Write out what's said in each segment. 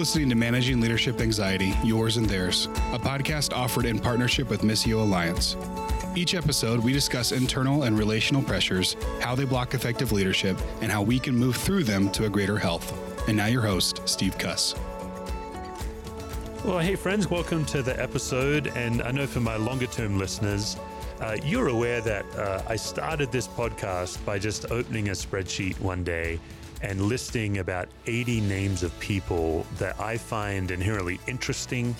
listening to Managing Leadership Anxiety, Yours and Theirs, a podcast offered in partnership with Missio Alliance. Each episode, we discuss internal and relational pressures, how they block effective leadership, and how we can move through them to a greater health. And now, your host, Steve Cuss. Well, hey, friends, welcome to the episode. And I know for my longer term listeners, uh, you're aware that uh, I started this podcast by just opening a spreadsheet one day and listing about 80 names of people that I find inherently interesting.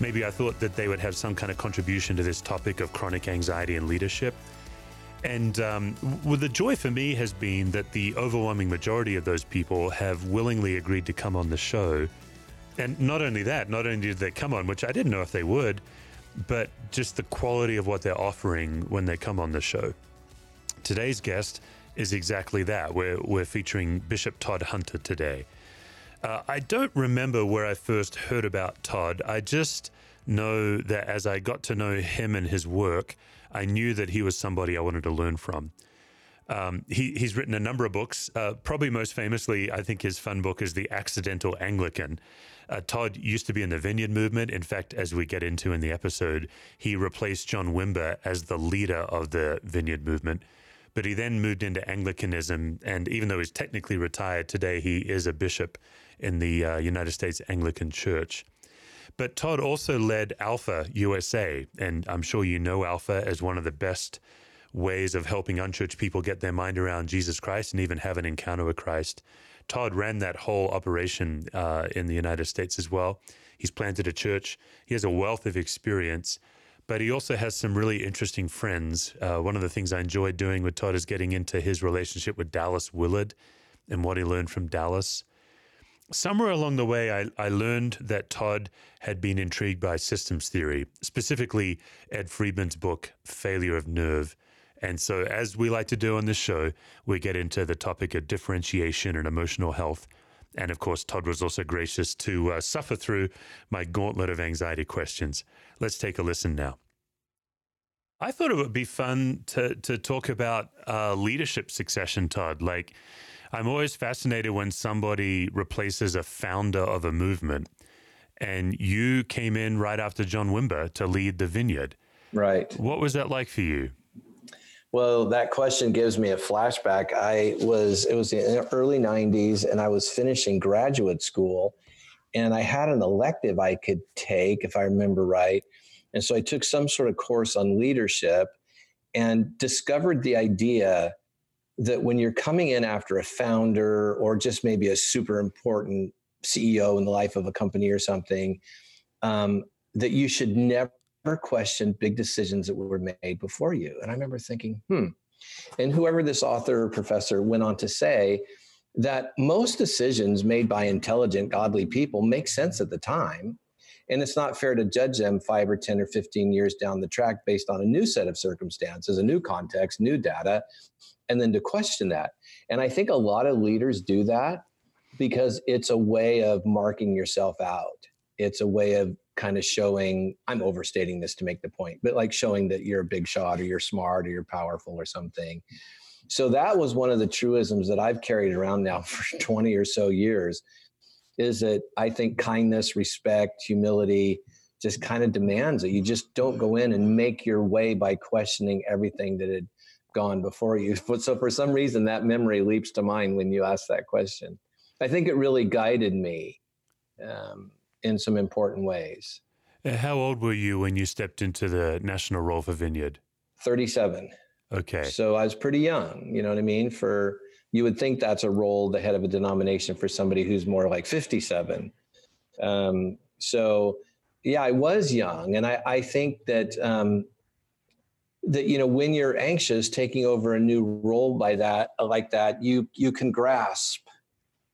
Maybe I thought that they would have some kind of contribution to this topic of chronic anxiety and leadership. And um, well, the joy for me has been that the overwhelming majority of those people have willingly agreed to come on the show. And not only that, not only did they come on, which I didn't know if they would, but just the quality of what they're offering when they come on the show. Today's guest is exactly that. We're, we're featuring Bishop Todd Hunter today. Uh, I don't remember where I first heard about Todd. I just know that as I got to know him and his work, I knew that he was somebody I wanted to learn from. Um, he, he's written a number of books. Uh, probably most famously, I think his fun book is The Accidental Anglican. Uh, Todd used to be in the Vineyard movement. In fact, as we get into in the episode, he replaced John Wimber as the leader of the Vineyard movement. But he then moved into Anglicanism, and even though he's technically retired today, he is a bishop in the uh, United States Anglican Church. But Todd also led Alpha USA, and I'm sure you know Alpha as one of the best ways of helping unchurched people get their mind around Jesus Christ and even have an encounter with Christ. Todd ran that whole operation uh, in the United States as well. He's planted a church. He has a wealth of experience but he also has some really interesting friends. Uh, one of the things I enjoyed doing with Todd is getting into his relationship with Dallas Willard and what he learned from Dallas. Somewhere along the way, I, I learned that Todd had been intrigued by systems theory, specifically Ed Friedman's book, Failure of Nerve. And so, as we like to do on this show, we get into the topic of differentiation and emotional health. And of course, Todd was also gracious to uh, suffer through my gauntlet of anxiety questions. Let's take a listen now. I thought it would be fun to to talk about uh, leadership succession, Todd. Like, I'm always fascinated when somebody replaces a founder of a movement, and you came in right after John Wimber to lead the Vineyard. Right. What was that like for you? Well, that question gives me a flashback. I was it was in the early '90s, and I was finishing graduate school, and I had an elective I could take, if I remember right and so I took some sort of course on leadership and discovered the idea that when you're coming in after a founder or just maybe a super important CEO in the life of a company or something, um, that you should never question big decisions that were made before you. And I remember thinking, hmm. And whoever this author or professor went on to say that most decisions made by intelligent, godly people make sense at the time and it's not fair to judge them five or 10 or 15 years down the track based on a new set of circumstances, a new context, new data, and then to question that. And I think a lot of leaders do that because it's a way of marking yourself out. It's a way of kind of showing, I'm overstating this to make the point, but like showing that you're a big shot or you're smart or you're powerful or something. So that was one of the truisms that I've carried around now for 20 or so years is that I think kindness, respect, humility just kind of demands that you just don't go in and make your way by questioning everything that had gone before you. So for some reason, that memory leaps to mind when you ask that question. I think it really guided me um, in some important ways. Uh, how old were you when you stepped into the national role for Vineyard? 37. Okay. So I was pretty young, you know what I mean? For you would think that's a role the head of a denomination for somebody who's more like 57 um, so yeah i was young and i, I think that um, that you know when you're anxious taking over a new role by that like that you you can grasp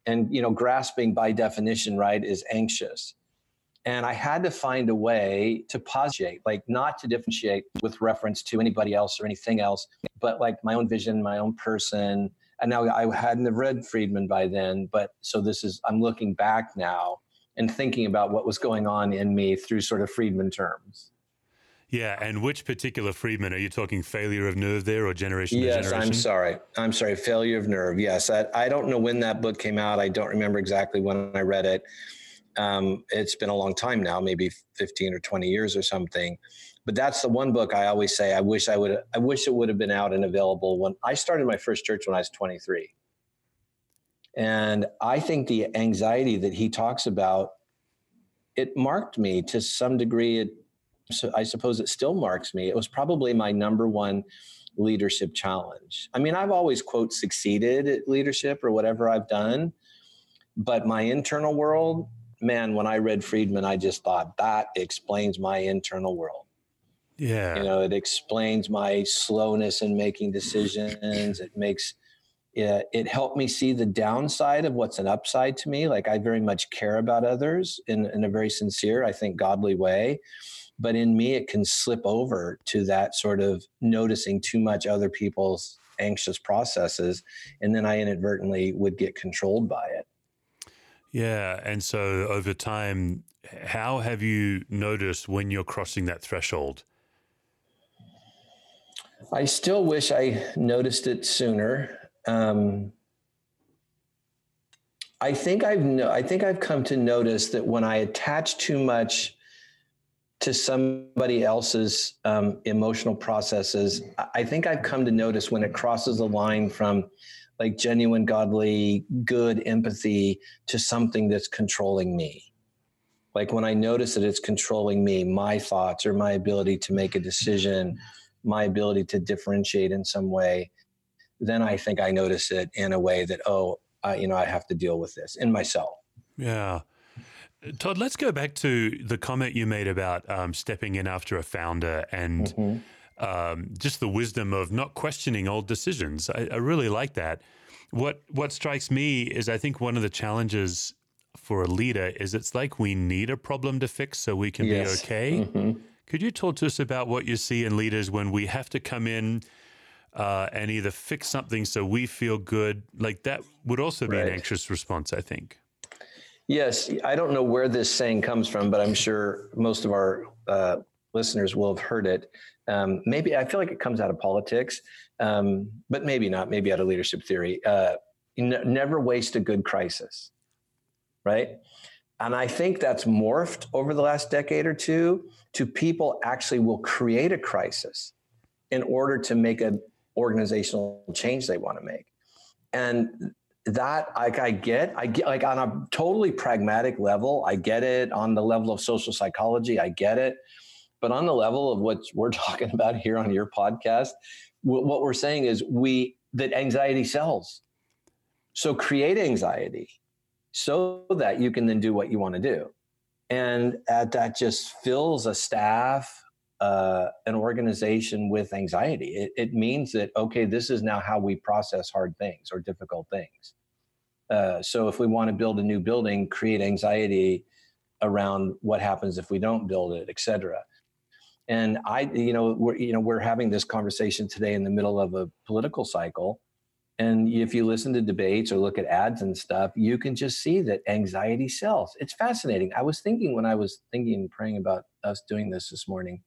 and you know grasping by definition right is anxious. And i had to find a way to posiate like not to differentiate with reference to anybody else or anything else but like my own vision my own person and now I hadn't read Friedman by then, but so this is I'm looking back now and thinking about what was going on in me through sort of Friedman terms. Yeah, and which particular Friedman are you talking? Failure of Nerve there, or Generation? Yes, generation? I'm sorry. I'm sorry. Failure of Nerve. Yes, I, I don't know when that book came out. I don't remember exactly when I read it. Um, it's been a long time now, maybe 15 or 20 years or something. But that's the one book I always say I wish I would I wish it would have been out and available when I started my first church when I was 23. And I think the anxiety that he talks about it marked me to some degree it so I suppose it still marks me. It was probably my number one leadership challenge. I mean, I've always quote succeeded at leadership or whatever I've done, but my internal world, man, when I read Friedman, I just thought that explains my internal world. Yeah. You know, it explains my slowness in making decisions. It makes yeah, it helped me see the downside of what's an upside to me. Like I very much care about others in, in a very sincere, I think, godly way. But in me, it can slip over to that sort of noticing too much other people's anxious processes. And then I inadvertently would get controlled by it. Yeah. And so over time, how have you noticed when you're crossing that threshold? I still wish I noticed it sooner. Um, I think I've no, I think I've come to notice that when I attach too much to somebody else's um, emotional processes, I think I've come to notice when it crosses the line from like genuine, godly, good empathy to something that's controlling me. Like when I notice that it's controlling me, my thoughts or my ability to make a decision, my ability to differentiate in some way, then I think I notice it in a way that, oh, I, you know, I have to deal with this in myself. Yeah. Todd, let's go back to the comment you made about um, stepping in after a founder and mm-hmm. um, just the wisdom of not questioning old decisions. I, I, really like that. What what strikes me is I think one of the challenges for a leader is it's like we need a problem to fix so we can yes. be okay. Mm-hmm. Could you talk to us about what you see in leaders when we have to come in uh, and either fix something so we feel good? Like that would also be right. an anxious response, I think. Yes, I don't know where this saying comes from, but I'm sure most of our uh, listeners will have heard it. Um, maybe I feel like it comes out of politics, um, but maybe not. Maybe out of leadership theory. Uh, n- never waste a good crisis, right? And I think that's morphed over the last decade or two to people actually will create a crisis in order to make an organizational change they want to make. And that like I get, I get like on a totally pragmatic level, I get it. On the level of social psychology, I get it. But on the level of what we're talking about here on your podcast, what we're saying is we that anxiety sells. So create anxiety so that you can then do what you want to do. And uh, that just fills a staff, uh, an organization with anxiety. It, it, means that, okay, this is now how we process hard things or difficult things. Uh, so if we want to build a new building, create anxiety around what happens if we don't build it, et cetera. And I, you know, we're, you know, we're having this conversation today in the middle of a political cycle. And if you listen to debates or look at ads and stuff, you can just see that anxiety sells. It's fascinating. I was thinking when I was thinking, and praying about us doing this this morning,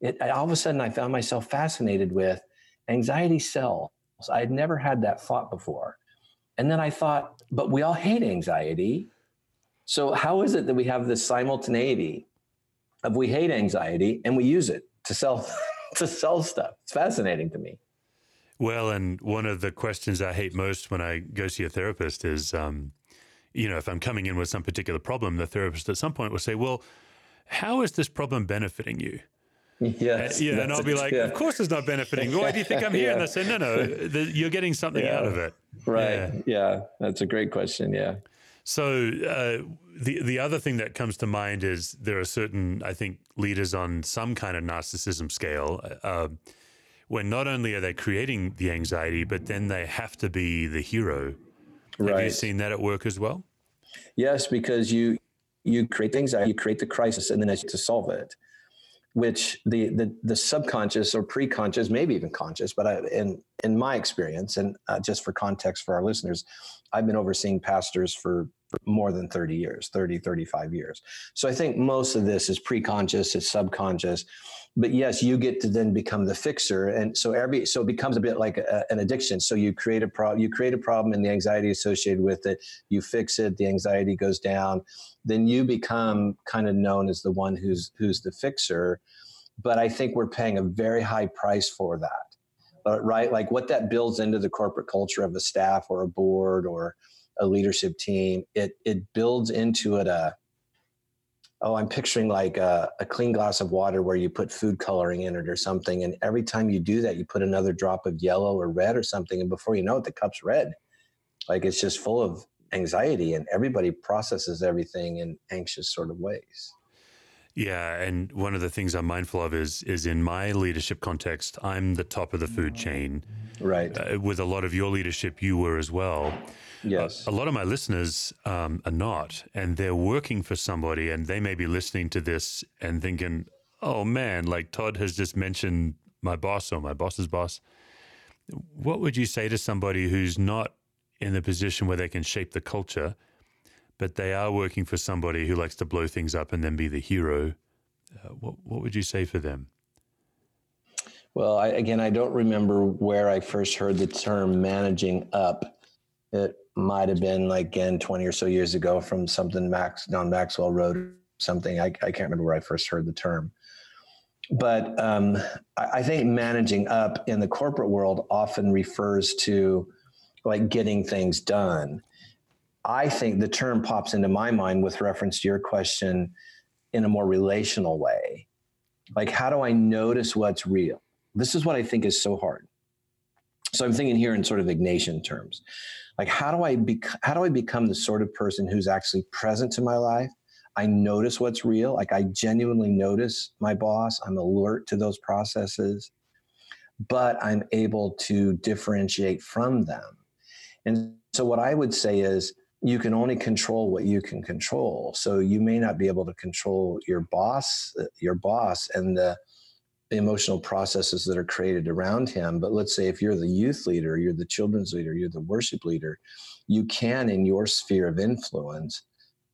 it, all of a sudden I found myself fascinated with anxiety sells. I had never had that thought before. And then I thought, but we all hate anxiety. So how is it that we have this simultaneity of we hate anxiety and we use it to sell to sell stuff? It's fascinating to me. Well, and one of the questions I hate most when I go see a therapist is, um, you know, if I'm coming in with some particular problem, the therapist at some point will say, "Well, how is this problem benefiting you?" Yes. yeah, and I'll be like, yeah. of course it's not benefiting. Why do you think I'm here? yeah. And they say, no, no, the, you're getting something yeah. out of it. Right. Yeah. yeah. That's a great question. Yeah. So uh, the the other thing that comes to mind is there are certain, I think, leaders on some kind of narcissism scale, uh, when not only are they creating the anxiety, but then they have to be the hero. Right. Have you seen that at work as well? Yes, because you you create the anxiety, you create the crisis, and then as to solve it which the, the, the subconscious or pre-conscious, maybe even conscious, but I, in in my experience, and uh, just for context for our listeners, I've been overseeing pastors for, for more than 30 years, 30, 35 years. So I think most of this is pre-conscious, it's subconscious, but yes, you get to then become the fixer, and so every so it becomes a bit like a, an addiction. So you create a problem, you create a problem, and the anxiety associated with it. You fix it, the anxiety goes down, then you become kind of known as the one who's who's the fixer. But I think we're paying a very high price for that, uh, right? Like what that builds into the corporate culture of a staff or a board or a leadership team. It it builds into it a oh, I'm picturing like a, a, clean glass of water where you put food coloring in it or something. And every time you do that, you put another drop of yellow or red or something. And before you know it, the cup's red. Like it's just full of anxiety and everybody processes everything in anxious sort of ways. Yeah, and one of the things I'm mindful of is is in my leadership context, I'm the top of the food chain. Right. Uh, with a lot of your leadership, you were as well. Yes. A, a lot of my listeners um, are not, and they're working for somebody, and they may be listening to this and thinking, "Oh man, like Todd has just mentioned my boss or my boss's boss." What would you say to somebody who's not in the position where they can shape the culture, but they are working for somebody who likes to blow things up and then be the hero? Uh, what What would you say for them? Well, I, again, I don't remember where I first heard the term managing up. It might have been like again 20 or so years ago from something Max Don Maxwell wrote something. I, I can't remember where I first heard the term. But um, I, I think managing up in the corporate world often refers to like getting things done. I think the term pops into my mind with reference to your question in a more relational way. Like, how do I notice what's real? This is what I think is so hard. So I'm thinking here in sort of Ignatian terms like how do i bec- how do i become the sort of person who's actually present in my life? I notice what's real. Like i genuinely notice my boss. I'm alert to those processes but i'm able to differentiate from them. And so what i would say is you can only control what you can control. So you may not be able to control your boss uh, your boss and the emotional processes that are created around him. But let's say if you're the youth leader, you're the children's leader, you're the worship leader, you can, in your sphere of influence,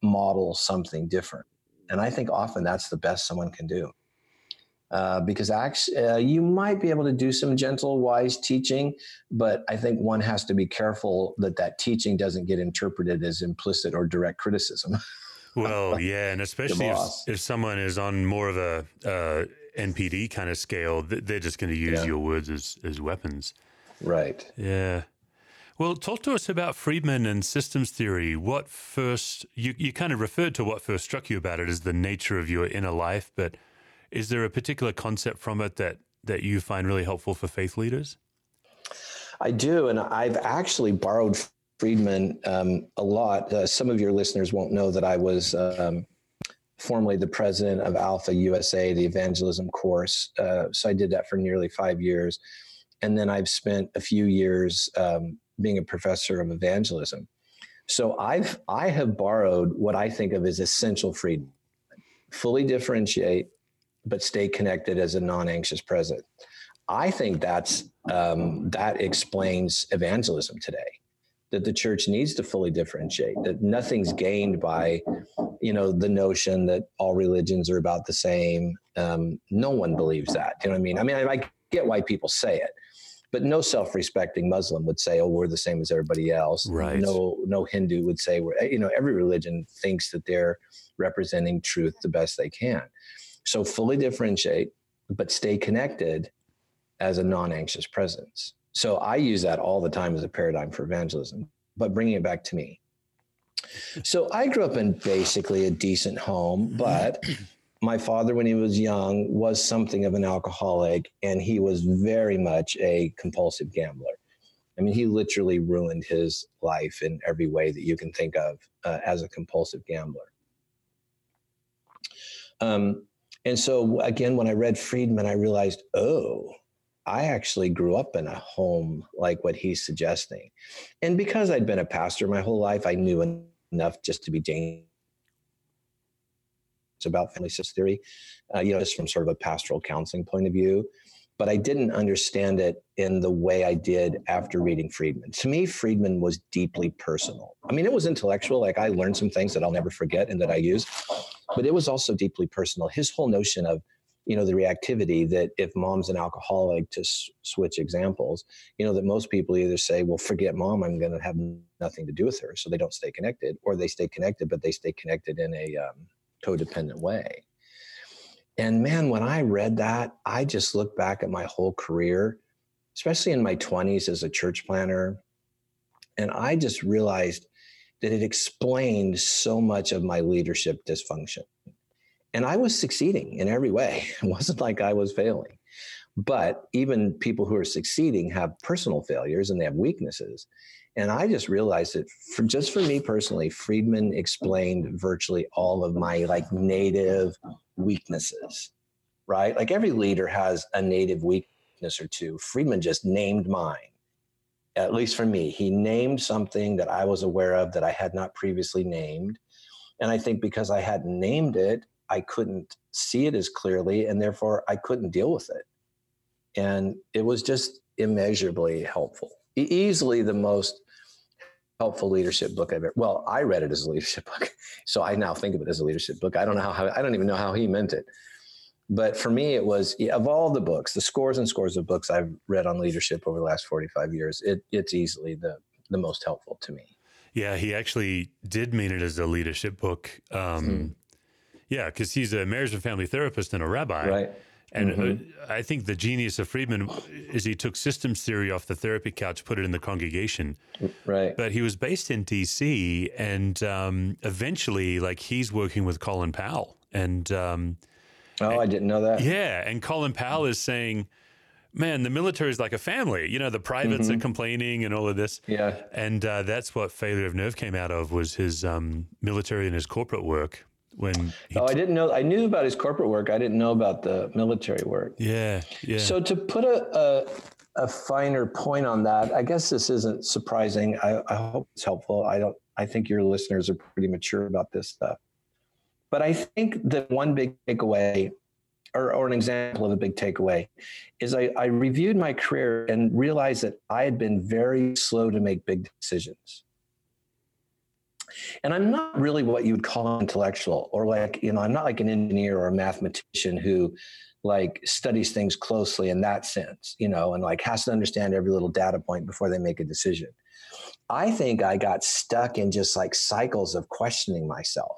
model something different. And I think often that's the best someone can do. Uh, because actually, uh, you might be able to do some gentle, wise teaching, but I think one has to be careful that that teaching doesn't get interpreted as implicit or direct criticism. well, yeah, and especially if, if someone is on more of a uh, NPD kind of scale, they're just going to use yeah. your words as, as weapons. Right. Yeah. Well, talk to us about Friedman and systems theory. What first, you, you kind of referred to what first struck you about it as the nature of your inner life, but is there a particular concept from it that, that you find really helpful for faith leaders? I do. And I've actually borrowed Friedman um, a lot. Uh, some of your listeners won't know that I was um, formerly the president of Alpha USA, the evangelism course. Uh, so I did that for nearly five years. And then I've spent a few years um, being a professor of evangelism. So I've I have borrowed what I think of as essential Friedman. Fully differentiate, but stay connected as a non-anxious president. I think that's um, that explains evangelism today that the church needs to fully differentiate that nothing's gained by you know the notion that all religions are about the same um, no one believes that you know what i mean? I mean I, I get why people say it but no self-respecting muslim would say oh we're the same as everybody else. Right. No no hindu would say we're you know every religion thinks that they're representing truth the best they can. So fully differentiate but stay connected as a non-anxious presence. So I use that all the time as a paradigm for evangelism, but bringing it back to me. So I grew up in basically a decent home, but my father, when he was young, was something of an alcoholic and he was very much a compulsive gambler. I mean, he literally ruined his life in every way that you can think of uh, as a compulsive gambler. Um, and so, again, when I read Friedman, I realized, oh, I actually grew up in a home like what he's suggesting. And because I'd been a pastor my whole life, I knew enough just to be dangerous about family system theory, uh, you know, just from sort of a pastoral counseling point of view. But I didn't understand it in the way I did after reading Friedman. To me, Friedman was deeply personal. I mean, it was intellectual. Like I learned some things that I'll never forget and that I use, but it was also deeply personal. His whole notion of you know the reactivity that if mom's an alcoholic to s- switch examples you know that most people either say well forget mom i'm going to have nothing to do with her so they don't stay connected or they stay connected but they stay connected in a um, codependent way. And man when i read that i just look back at my whole career especially in my 20s as a church planter and i just realized that it explained so much of my leadership dysfunction and I was succeeding in every way. It wasn't like I was failing. But even people who are succeeding have personal failures and they have weaknesses. And I just realized that for just for me personally, Friedman explained virtually all of my like native weaknesses, right? Like every leader has a native weakness or two. Friedman just named mine. At least for me, he named something that I was aware of that I had not previously named. And I think because I hadn't named it, I couldn't see it as clearly, and therefore I couldn't deal with it. And it was just immeasurably helpful. E- easily the most helpful leadership book I've ever. Well, I read it as a leadership book, so I now think of it as a leadership book. I don't know how. I don't even know how he meant it. But for me, it was of all the books, the scores and scores of books I've read on leadership over the last forty-five years. It, it's easily the the most helpful to me. Yeah, he actually did mean it as a leadership book. Um, hmm. Yeah, because he's a marriage and family therapist and a rabbi. Right. And uh, mm-hmm. I think the genius of Friedman is he took systems theory off the therapy couch, put it in the congregation. Right. But he was based in D.C. and um, eventually, like, he's working with Colin Powell. And um, oh, and, I didn't know that. Yeah, and Colin Powell is saying, "Man, the military is like a family. You know, the privates mm-hmm. are complaining and all of this. Yeah, and uh, that's what failure of nerve came out of was his um, military and his corporate work." When oh i didn't know i knew about his corporate work. I didn't know about the military work. Yeah yeah. So to put a, a, a finer point on that i guess this isn't surprising. I, I hope it's helpful. I don't i think your listeners are pretty mature about this stuff. But i think that one big takeaway or, or an example of a big takeaway is I, I reviewed my career and realized that i had been very slow to make big decisions and I'm not really what you would call intellectual or like, you know, I'm not like an engineer or a mathematician who like studies things closely in that sense, you know, and like has to understand every little data point before they make a decision. I think I got stuck in just like cycles of questioning myself.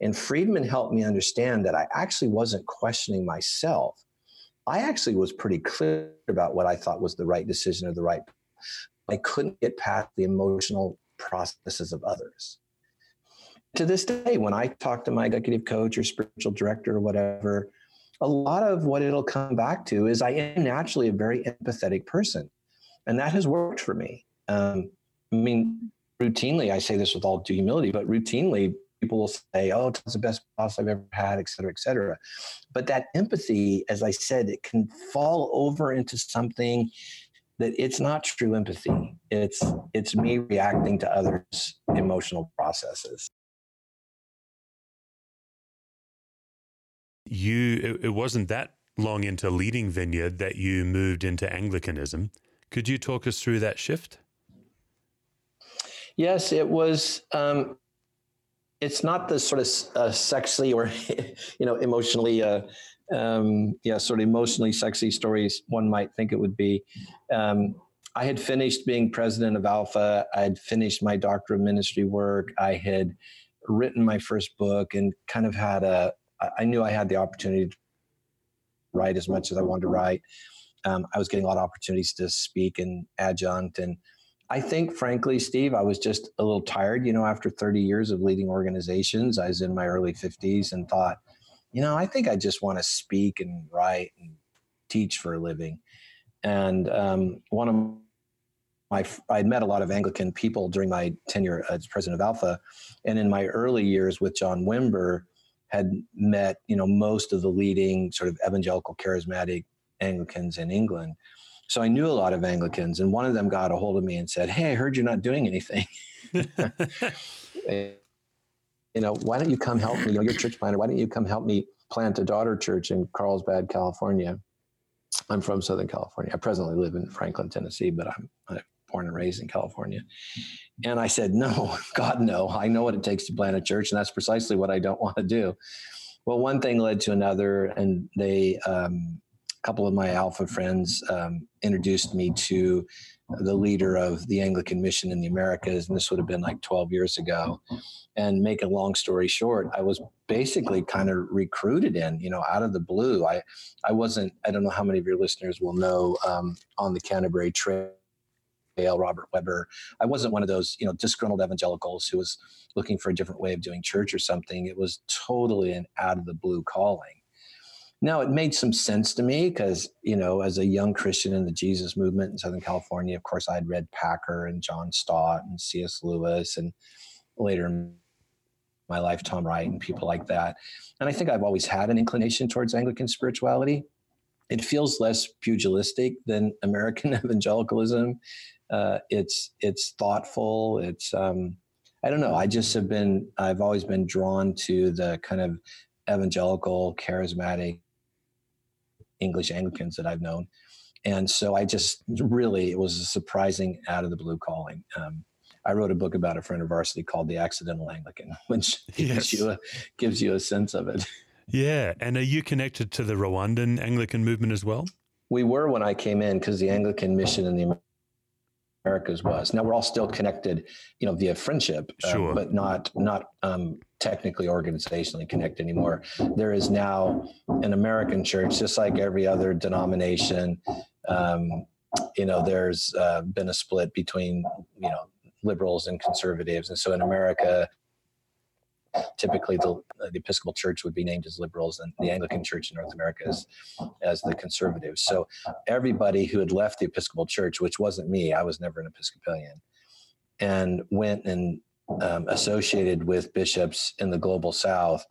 And Friedman helped me understand that I actually wasn't questioning myself. I actually was pretty clear about what I thought was the right decision or the right. I couldn't get past the emotional processes of others to this day, when I talk to my executive coach or spiritual director or whatever, a lot of what it'll come back to is I am naturally a very empathetic person. And that has worked for me. Um, I mean, routinely, I say this with all due humility, but routinely, people will say, oh, it's the best boss I've ever had, et cetera, et cetera. But that empathy, as I said, it can fall over into something that it's not true empathy. It's it's me reacting to others' emotional processes. You it, it wasn't that long into leading Vineyard that you moved into Anglicanism. Could you talk us through that shift? Yes, it was. Um, it's not the sort of uh, sexy or you know emotionally, uh, um, yeah, sort of emotionally sexy stories one might think it would be. Um, I had finished being president of Alpha. I had finished my doctor of ministry work. I had written my first book and kind of had a, I knew I had the opportunity to write as much as I wanted to write. Um, I was getting a lot of opportunities to speak and adjunct. And I think, frankly, Steve, I was just a little tired. You know, after 30 years of leading organizations, I was in my early 50s and thought, you know, I think I just want to speak and write and teach for a living. And um, one of my, I met a lot of Anglican people during my tenure as president of Alpha. And in my early years with John Wimber, had met, you know, most of the leading sort of evangelical charismatic Anglicans in England. So I knew a lot of Anglicans, and one of them got a hold of me and said, "Hey, I heard you're not doing anything. you know, why don't you come help me? You know, you're a church planter. Why don't you come help me plant a daughter church in Carlsbad, California? I'm from Southern California. I presently live in Franklin, Tennessee, but I'm, I'm born and raised in California. And I said, No, God, no. I know what it takes to plant a church, and that's precisely what I don't want to do. Well, one thing led to another, and they, um, a couple of my Alpha friends um, introduced me to the leader of the Anglican mission in the Americas, and this would have been like 12 years ago. And make a long story short, I was basically kind of recruited in, you know, out of the blue. I, I wasn't. I don't know how many of your listeners will know um, on the Canterbury Trail. Robert Webber. I wasn't one of those, you know, disgruntled evangelicals who was looking for a different way of doing church or something. It was totally an out of the blue calling. Now, it made some sense to me because, you know, as a young Christian in the Jesus movement in Southern California, of course, I'd read Packer and John Stott and C.S. Lewis and later in my life, Tom Wright and people like that. And I think I've always had an inclination towards Anglican spirituality. It feels less pugilistic than American evangelicalism. Uh, it's it's thoughtful. It's um, I don't know. I just have been I've always been drawn to the kind of evangelical, charismatic English Anglicans that I've known. And so I just really, it was a surprising out of the blue calling. Um, I wrote a book about a friend of varsity called The Accidental Anglican, which yes. gives, you a, gives you a sense of it. Yeah. And are you connected to the Rwandan Anglican movement as well? We were when I came in because the Anglican mission in the Americas was. Now we're all still connected, you know, via friendship, um, sure. but not not um, technically organizationally connected anymore. There is now an American church, just like every other denomination. Um, you know, there's uh, been a split between you know liberals and conservatives, and so in America, typically the, the Episcopal Church would be named as liberals and the Anglican Church in North America as, as the conservatives. So everybody who had left the Episcopal Church, which wasn't me, I was never an Episcopalian, and went and um, associated with bishops in the global south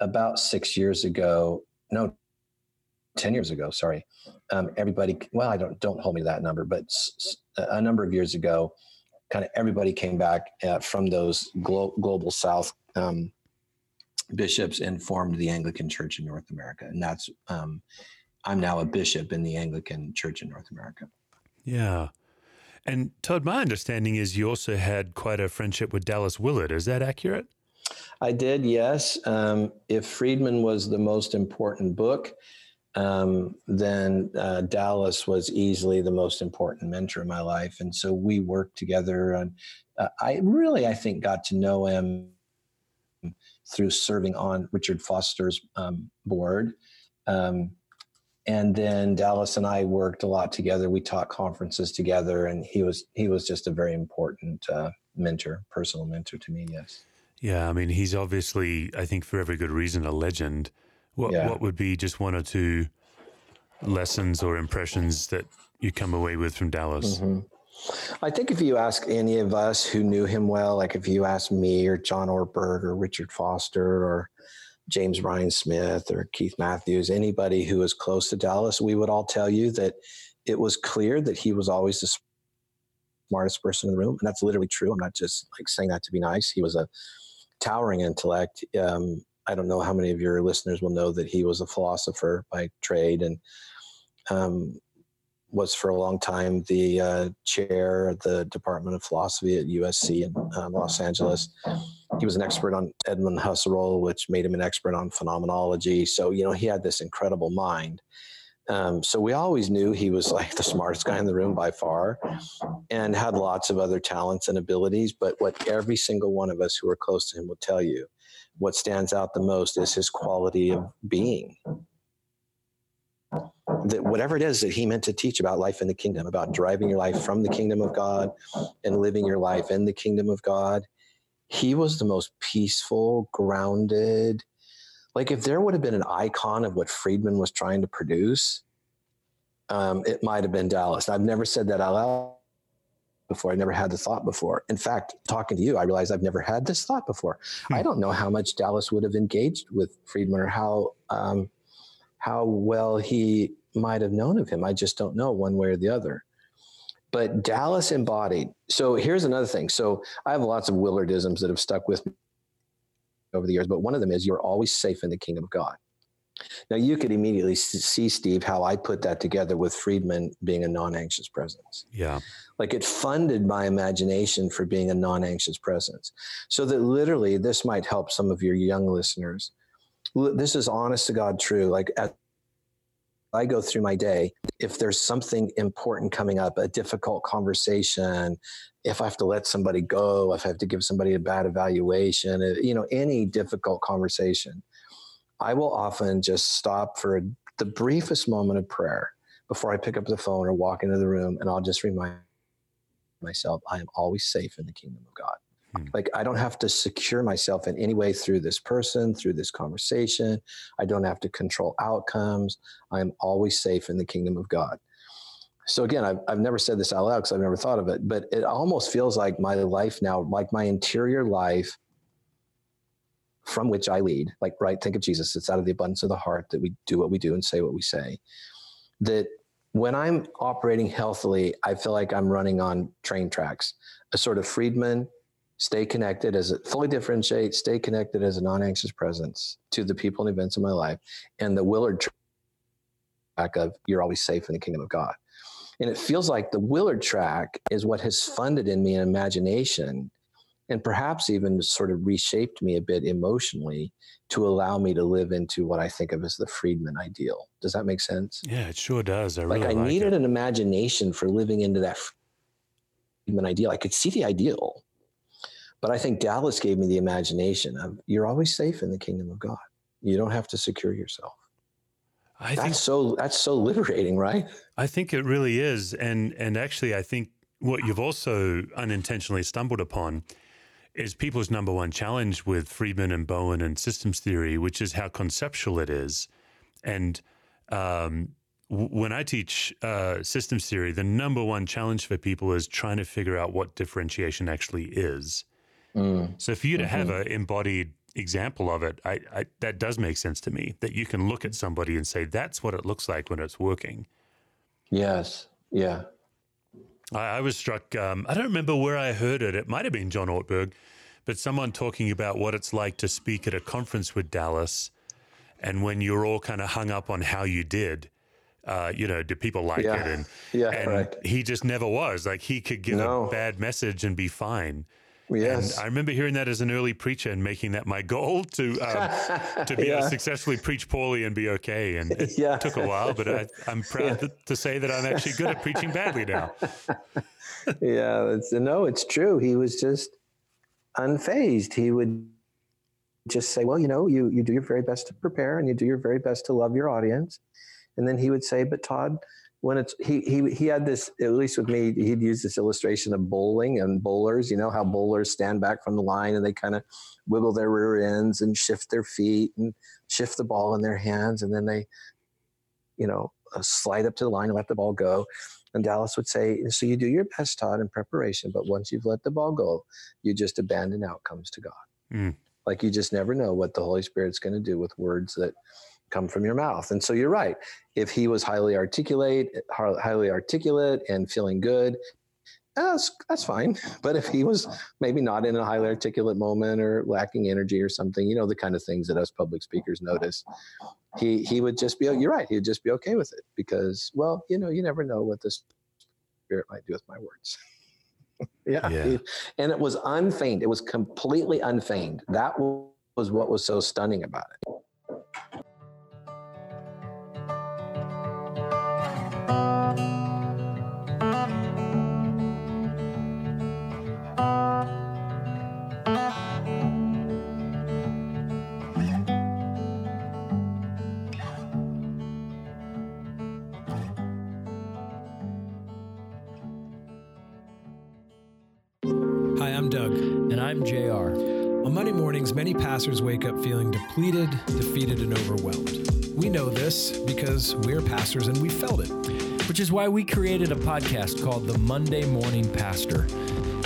about six years ago. No, 10 years ago, sorry. Um, everybody, well, I don't, don't hold me to that number, but a number of years ago, kind of everybody came back uh, from those glo- global south um, bishops and formed the Anglican Church in North America. And that's, um, I'm now a bishop in the Anglican Church in North America. Yeah. And Todd, my understanding is you also had quite a friendship with Dallas Willard. Is that accurate? I did, yes. Um, if Friedman was the most important book, um, then uh, Dallas was easily the most important mentor in my life. And so we worked together. And uh, I really, I think, got to know him through serving on Richard Foster's um, board. Um, and then Dallas and I worked a lot together. We taught conferences together, and he was he was just a very important uh, mentor, personal mentor to me. Yes. Yeah, I mean, he's obviously, I think, for every good reason, a legend. What yeah. what would be just one or two lessons or impressions that you come away with from Dallas? Mm-hmm. I think if you ask any of us who knew him well, like if you ask me or John Ortberg or Richard Foster or James Bryan Smith or Keith Matthews, anybody who was close to Dallas, we would all tell you that it was clear that he was always the smartest person in the room. And that's literally true. I'm not just like saying that to be nice. He was a towering intellect. Um, I don't know how many of your listeners will know that he was a philosopher by trade and um, was for a long time the uh, chair of the Department of Philosophy at USC in um, Los Angeles. He was an expert on Edmund Husserl, which made him an expert on phenomenology. So, you know, he had this incredible mind. Um, so we always knew he was like the smartest guy in the room by far and had lots of other talents and abilities. But what every single one of us who are close to him will tell you, what stands out the most is his quality of being that whatever it is that he meant to teach about life in the kingdom, about driving your life from the kingdom of God and living your life in the kingdom of God, he was the most peaceful, grounded. Like if there would have been an icon of what Friedman was trying to produce, um, it might have been Dallas. I've never said that out loud before. I never had the thought before. In fact, talking to you, I realized I've never had this thought before. Hmm. I don't know how much Dallas would have engaged with Friedman or how um, how well he might have known of him. I just don't know one way or the other. But Dallas embodied. So here's another thing. So I have lots of Willardisms that have stuck with me over the years, but one of them is you're always safe in the kingdom of God. Now you could immediately see, Steve, how I put that together with Friedman being a non-anxious presence. Yeah, like it funded my imagination for being a non-anxious presence. So that literally, this might help some of your young listeners this is honest to God true. Like as I go through my day, if there's something important coming up, a difficult conversation, if I have to let somebody go, if I have to give somebody a bad evaluation, uh, you know, any difficult conversation, I will often just stop for the briefest moment of prayer before I pick up the phone or walk into the room, and I'll just remind myself I am always safe in the kingdom of God. Hmm. Like I don't have to secure myself in any way through this person, through this conversation. I don't have to control outcomes. I am always safe in the kingdom of God. So again, I've, I've never said this out loud because I've never thought of it, but it almost feels like my life now, like my interior life from which I lead, like, right, think of Jesus. It's out of the abundance of the heart that we do what we do and say what we say. That when I'm operating healthily, I feel like I'm running on train tracks, a sort of Friedman, stay connected as a fully differentiate, stay connected as a non anxious presence to the people and events of my life, and the Willard track of you're always safe in the kingdom of God. And it feels like the Willard track is what has funded in me an imagination and perhaps even sort of reshaped me a bit emotionally to allow me to live into what I think of as the Friedman ideal. Does that make sense? Yeah, it sure does. I like really I like needed it. an imagination for living into that Friedman ideal. I could see the ideal, but I think Dallas gave me the imagination of you're always safe in the kingdom of God. You don't have to secure yourself. I that's think, so that's so liberating, right? I think it really is. And and actually I think what you've also unintentionally stumbled upon is people's number one challenge with Friedman and Bowen and systems theory, which is how conceptual it is. And um, when I teach uh, systems theory, the number one challenge for people is trying to figure out what differentiation actually is. Mm. So for you to mm-hmm. have an embodied example of it, I, I, that does make sense to me. That you can look at somebody and say, "That's what it looks like when it's working." Yes. Yeah. I, I was struck. Um, I don't remember where I heard it. It might have been John Ortberg, but someone talking about what it's like to speak at a conference with Dallas, and when you're all kind of hung up on how you did. Uh, you know, do people like yeah. it? And, yeah, and right. he just never was. Like he could give no. a bad message and be fine. Yes. And I remember hearing that as an early preacher and making that my goal to um, to be yeah. able to successly preach poorly and be okay. And it yeah. took a while, but I, am proud yeah. to, to, say that I'm actually good at preaching badly now. yeah, it's, no, it's true. He was just unfazed. He would just say, "Well, you know, you you do your very best to prepare, and you do your very best to love your audience." And then he would say, "But Todd." When it's he he he had this at least with me he'd use this illustration of bowling and bowlers you know how bowlers stand back from the line and they kind of wiggle their rear ends and shift their feet and shift the ball in their hands and then they you know uh, slide up to the line and let the ball go and Dallas would say so you do your best Todd in preparation but once you've let the ball go you just abandon outcomes to God mm. like you just never know what the Holy Spirit's going to do with words that come from your mouth. And so you're right. If he was highly articulate, highly articulate and feeling good, that's that's fine. But if he was maybe not in a highly articulate moment or lacking energy or something, you know, the kind of things that us public speakers notice, he he would just be you're right, he would just be okay with it because well, you know, you never know what this spirit might do with my words. yeah. yeah. And it was unfeigned. It was completely unfeigned. That was what was so stunning about it. Pastors wake up feeling depleted, defeated, and overwhelmed. We know this because we're pastors and we felt it. Which is why we created a podcast called The Monday Morning Pastor.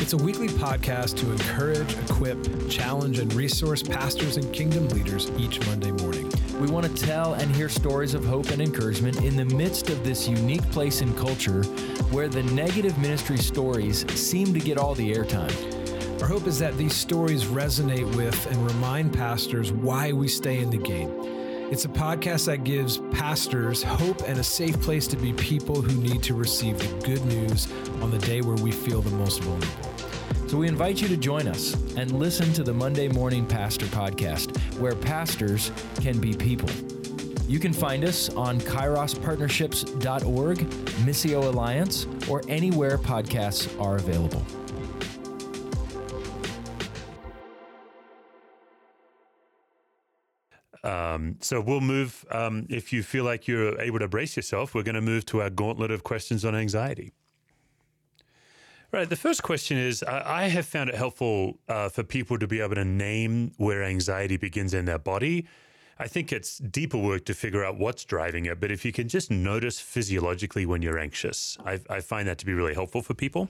It's a weekly podcast to encourage, equip, challenge, and resource pastors and kingdom leaders each Monday morning. We want to tell and hear stories of hope and encouragement in the midst of this unique place in culture where the negative ministry stories seem to get all the airtime. Our hope is that these stories resonate with and remind pastors why we stay in the game. It's a podcast that gives pastors hope and a safe place to be people who need to receive the good news on the day where we feel the most vulnerable. So we invite you to join us and listen to the Monday Morning Pastor podcast, where pastors can be people. You can find us on kairospartnerships.org, Missio Alliance, or anywhere podcasts are available. Um, so we'll move. Um, if you feel like you're able to brace yourself, we're going to move to our gauntlet of questions on anxiety. Right. The first question is I, I have found it helpful uh, for people to be able to name where anxiety begins in their body. I think it's deeper work to figure out what's driving it, but if you can just notice physiologically when you're anxious, I, I find that to be really helpful for people.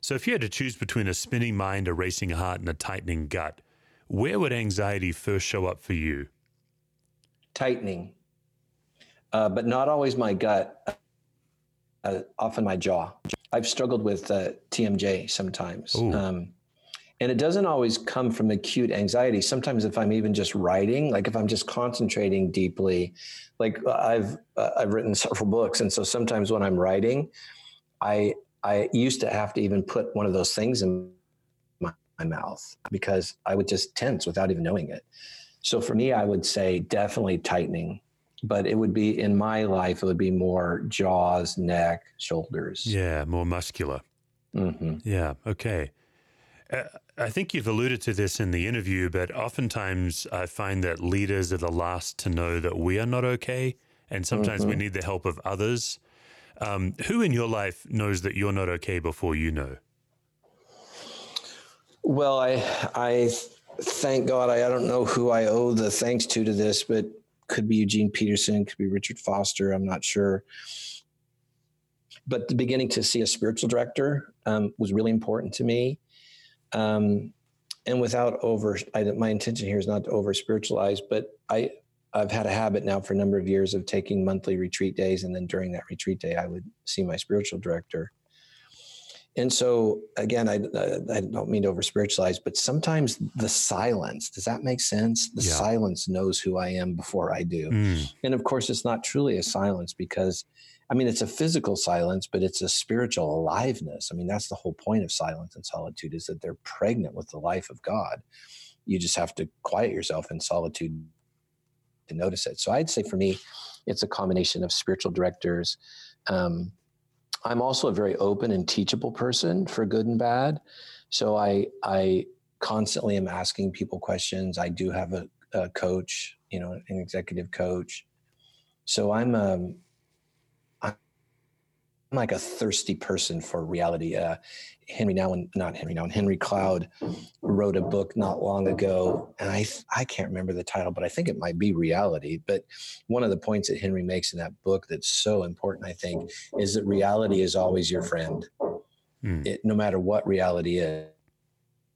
So if you had to choose between a spinning mind, a racing heart, and a tightening gut, where would anxiety first show up for you? Tightening, uh, but not always my gut, uh, often my jaw. I've struggled with uh, TMJ sometimes. Um, and it doesn't always come from acute anxiety. Sometimes, if I'm even just writing, like if I'm just concentrating deeply, like uh, I've uh, I've written several books, and so sometimes when I'm writing, I I used to have to even put one of those things in my, my mouth because I would just tense without even knowing it. So for me, I would say definitely tightening, but it would be in my life, it would be more jaws, neck, shoulders. Yeah, more muscular. Mm-hmm. Yeah, okay. Uh, I think you've alluded to this in the interview, but oftentimes I find that leaders are the last to know that we are not okay. And sometimes mm-hmm. we need the help of others. Um, who in your life knows that you're not okay before you know? Well, I, I thank God, I, I don't know who I owe the thanks to to this, but could be Eugene Peterson, could be Richard Foster. I'm not sure. But the beginning to see a spiritual director um, was really important to me. Um, and without over, I, my intention here is not to over spiritualize, but I, I've had a habit now for a number of years of taking monthly retreat days. And then during that retreat day, I would see my spiritual director. And so, again, I, I don't mean to over spiritualize, but sometimes the silence, does that make sense? The yeah. silence knows who I am before I do. Mm. And of course, it's not truly a silence because, I mean, it's a physical silence, but it's a spiritual aliveness. I mean, that's the whole point of silence and solitude is that they're pregnant with the life of God. You just have to quiet yourself in solitude to notice it. So I'd say for me, it's a combination of spiritual directors, um, I'm also a very open and teachable person for good and bad. So I I constantly am asking people questions. I do have a, a coach, you know, an executive coach. So I'm um like a thirsty person for reality. Uh, Henri Nouwen, not Henri Nouwen, Henry Cloud wrote a book not long ago, and I I can't remember the title, but I think it might be Reality. But one of the points that Henry makes in that book that's so important, I think, is that reality is always your friend. Mm. It, no matter what reality is,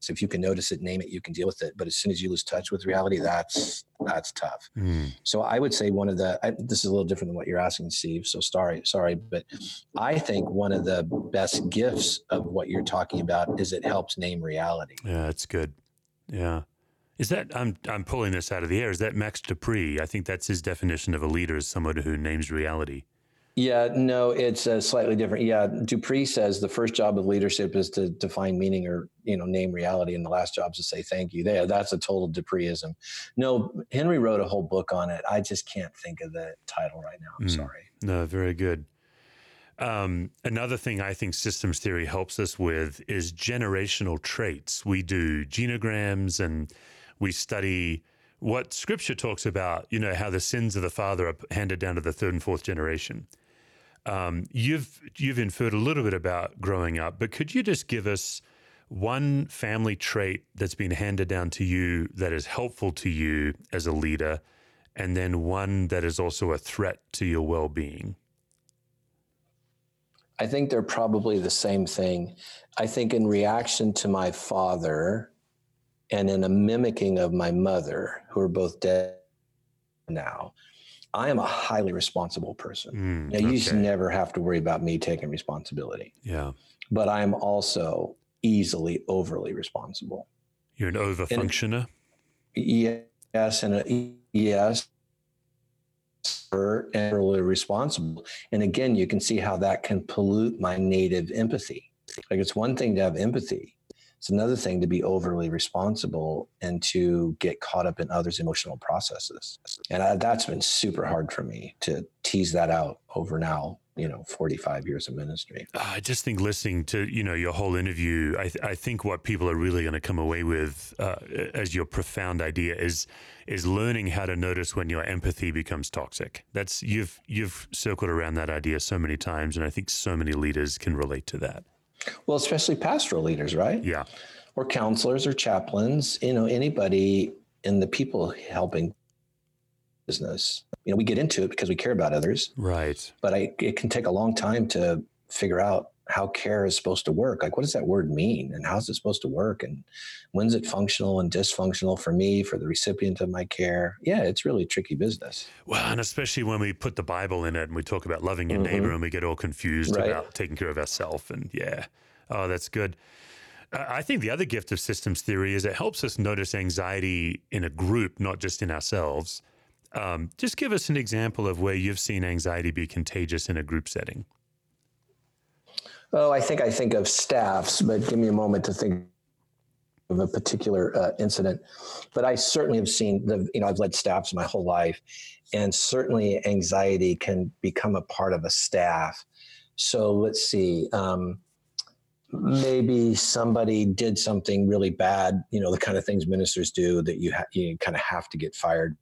so if you can notice it, name it, you can deal with it. But as soon as you lose touch with reality, that's that's tough. Mm. So I would say one of the I, this is a little different than what you're asking, Steve. So sorry, sorry, but I think one of the best gifts of what you're talking about is it helps name reality. Yeah, that's good. Yeah. Is that I'm I'm pulling this out of the air? Is that Max De Pree? I think that's his definition of a leader is someone who names reality. Yeah, no, it's uh, slightly different. Yeah, De Pree says the first job of leadership is to define meaning or you know name reality, and the last job is to say thank you. There, that's a total Dupreeism. No, Henry wrote a whole book on it. I just can't think of the title right now. I'm mm, sorry. No, very good. Um, another thing I think systems theory helps us with is generational traits. We do genograms and we study what scripture talks about, you know, how the sins of the father are handed down to the third and fourth generation. Um, you've you've inferred a little bit about growing up, but could you just give us one family trait that's been handed down to you that is helpful to you as a leader, and then one that is also a threat to your well-being? I think they're probably the same thing. I think in reaction to my father and in a mimicking of my mother, who are both dead now, I am a highly responsible person. Mm, now, you okay. just never have to worry about me taking responsibility. Yeah. But I am also easily overly responsible. You're an overfunctioner? And, yes. And a, yes. And overly responsible. And again, you can see how that can pollute my native empathy. Like it's one thing to have empathy, It's another thing to be overly responsible and to get caught up in others' emotional processes. And I, that's been super hard for me to tease that out over now you know 45 years of ministry. I just think listening to you know your whole interview i, th- I think what people are really going to come away with uh, as your profound idea is is learning how to notice when your empathy becomes toxic. That's you've you've circled around that idea so many times and i think so many leaders can relate to that well especially pastoral leaders right yeah or counselors or chaplains you know anybody in the people helping business. You know, we get into it because we care about others. Right. But I, it can take a long time to figure out how care is supposed to work. Like, what does that word mean? And how's it supposed to work? And when's it functional and dysfunctional for me, for the recipient of my care? Yeah, it's really tricky business. Well, and especially when we put the Bible in it and we talk about loving your mm-hmm. neighbor and we get all confused right. about taking care of ourselves. And yeah, oh, that's good. I think the other gift of systems theory is it helps us notice anxiety in a group, not just in ourselves. Um, just give us an example of where you've seen anxiety be contagious in a group setting. Oh, I think I think of staffs, but give me a moment to think of a particular uh, incident. But I certainly have seen the, you know, I've led staffs my whole life, and certainly anxiety can become a part of a staff. So let's see. Um, maybe somebody did something really bad, you know, the kind of things ministers do that you ha- you kind of have to get fired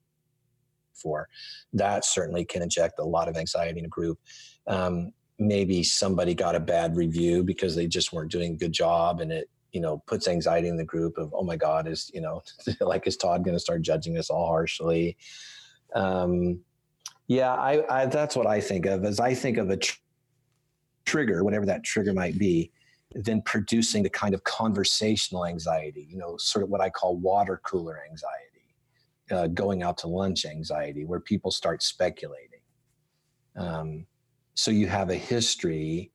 for. That certainly can inject a lot of anxiety in a group. Um, maybe somebody got a bad review because they just weren't doing a good job and it you know puts anxiety in the group of oh my god is you know like is todd going to start judging us all harshly um, yeah I, I, that's what i think of as i think of a tr- trigger whatever that trigger might be then producing the kind of conversational anxiety you know sort of what i call water cooler anxiety uh, going out to lunch anxiety, where people start speculating. Um, so you have a history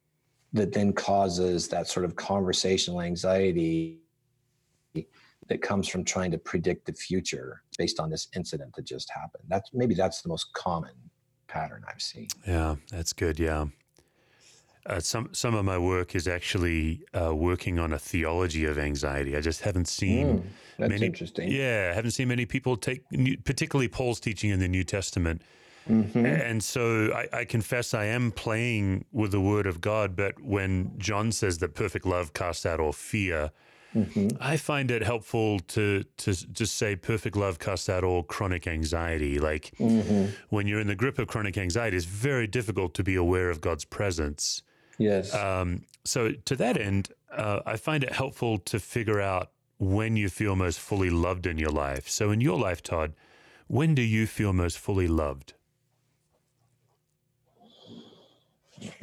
that then causes that sort of conversational anxiety that comes from trying to predict the future based on this incident that just happened. That's maybe that's the most common pattern I've seen. Yeah, that's good. Yeah. Uh, some some of my work is actually uh, working on a theology of anxiety. I just haven't seen mm, that's many. Interesting. Yeah, I haven't seen many people take, particularly Paul's teaching in the New Testament. Mm-hmm. And so I, I, confess I am playing with the Word of God, but when John says that perfect love casts out all fear, mm-hmm. I find it helpful to to just say perfect love casts out all chronic anxiety. Like mm-hmm. when you're in the grip of chronic anxiety, it's very difficult to be aware of God's presence. Yes. Um, so to that end, uh, I find it helpful to figure out when you feel most fully loved in your life. So in your life, Todd, when do you feel most fully loved?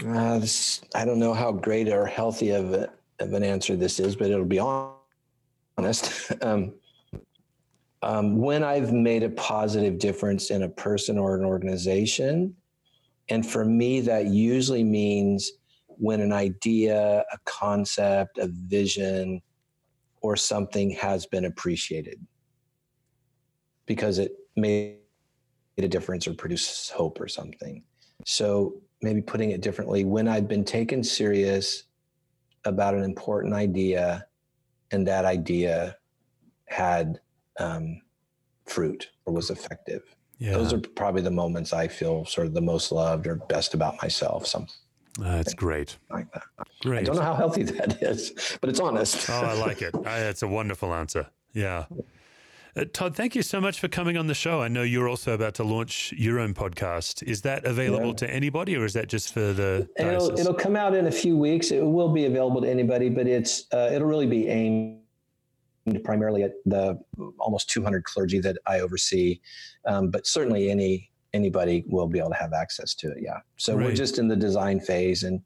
Uh, this, I don't know how great or healthy of, a, of an answer this is, but it'll be honest. um, um, when I've made a positive difference in a person or an organization, and for me, that usually means when an idea, a concept, a vision, or something has been appreciated because it made a difference or produced hope or something. So maybe putting it differently, when I've been taken serious about an important idea and that idea had um, fruit or was effective. Yeah. Those are probably the moments I feel sort of the most loved or best about myself. Some that's great. Like that. Great. I don't know how healthy that is, but it's honest. oh, I like it. I, that's a wonderful answer. Yeah. Uh, Todd, thank you so much for coming on the show. I know you're also about to launch your own podcast. Is that available yeah. to anybody, or is that just for the? It'll, it'll, come out in a few weeks. It will be available to anybody, but it's uh, it'll really be aimed primarily at the almost 200 clergy that I oversee, um, but certainly any anybody will be able to have access to it. Yeah. So right. we're just in the design phase and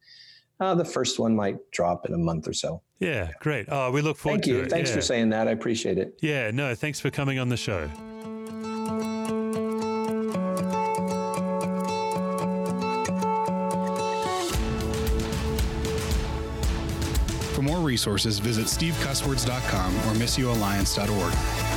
uh, the first one might drop in a month or so. Yeah, great. Oh, we look forward to it. Thank to you. it. Thanks yeah. for saying that. I appreciate it. Yeah, no, thanks for coming on the show. For more resources, visit stevecusswords.com or missioalliance.org.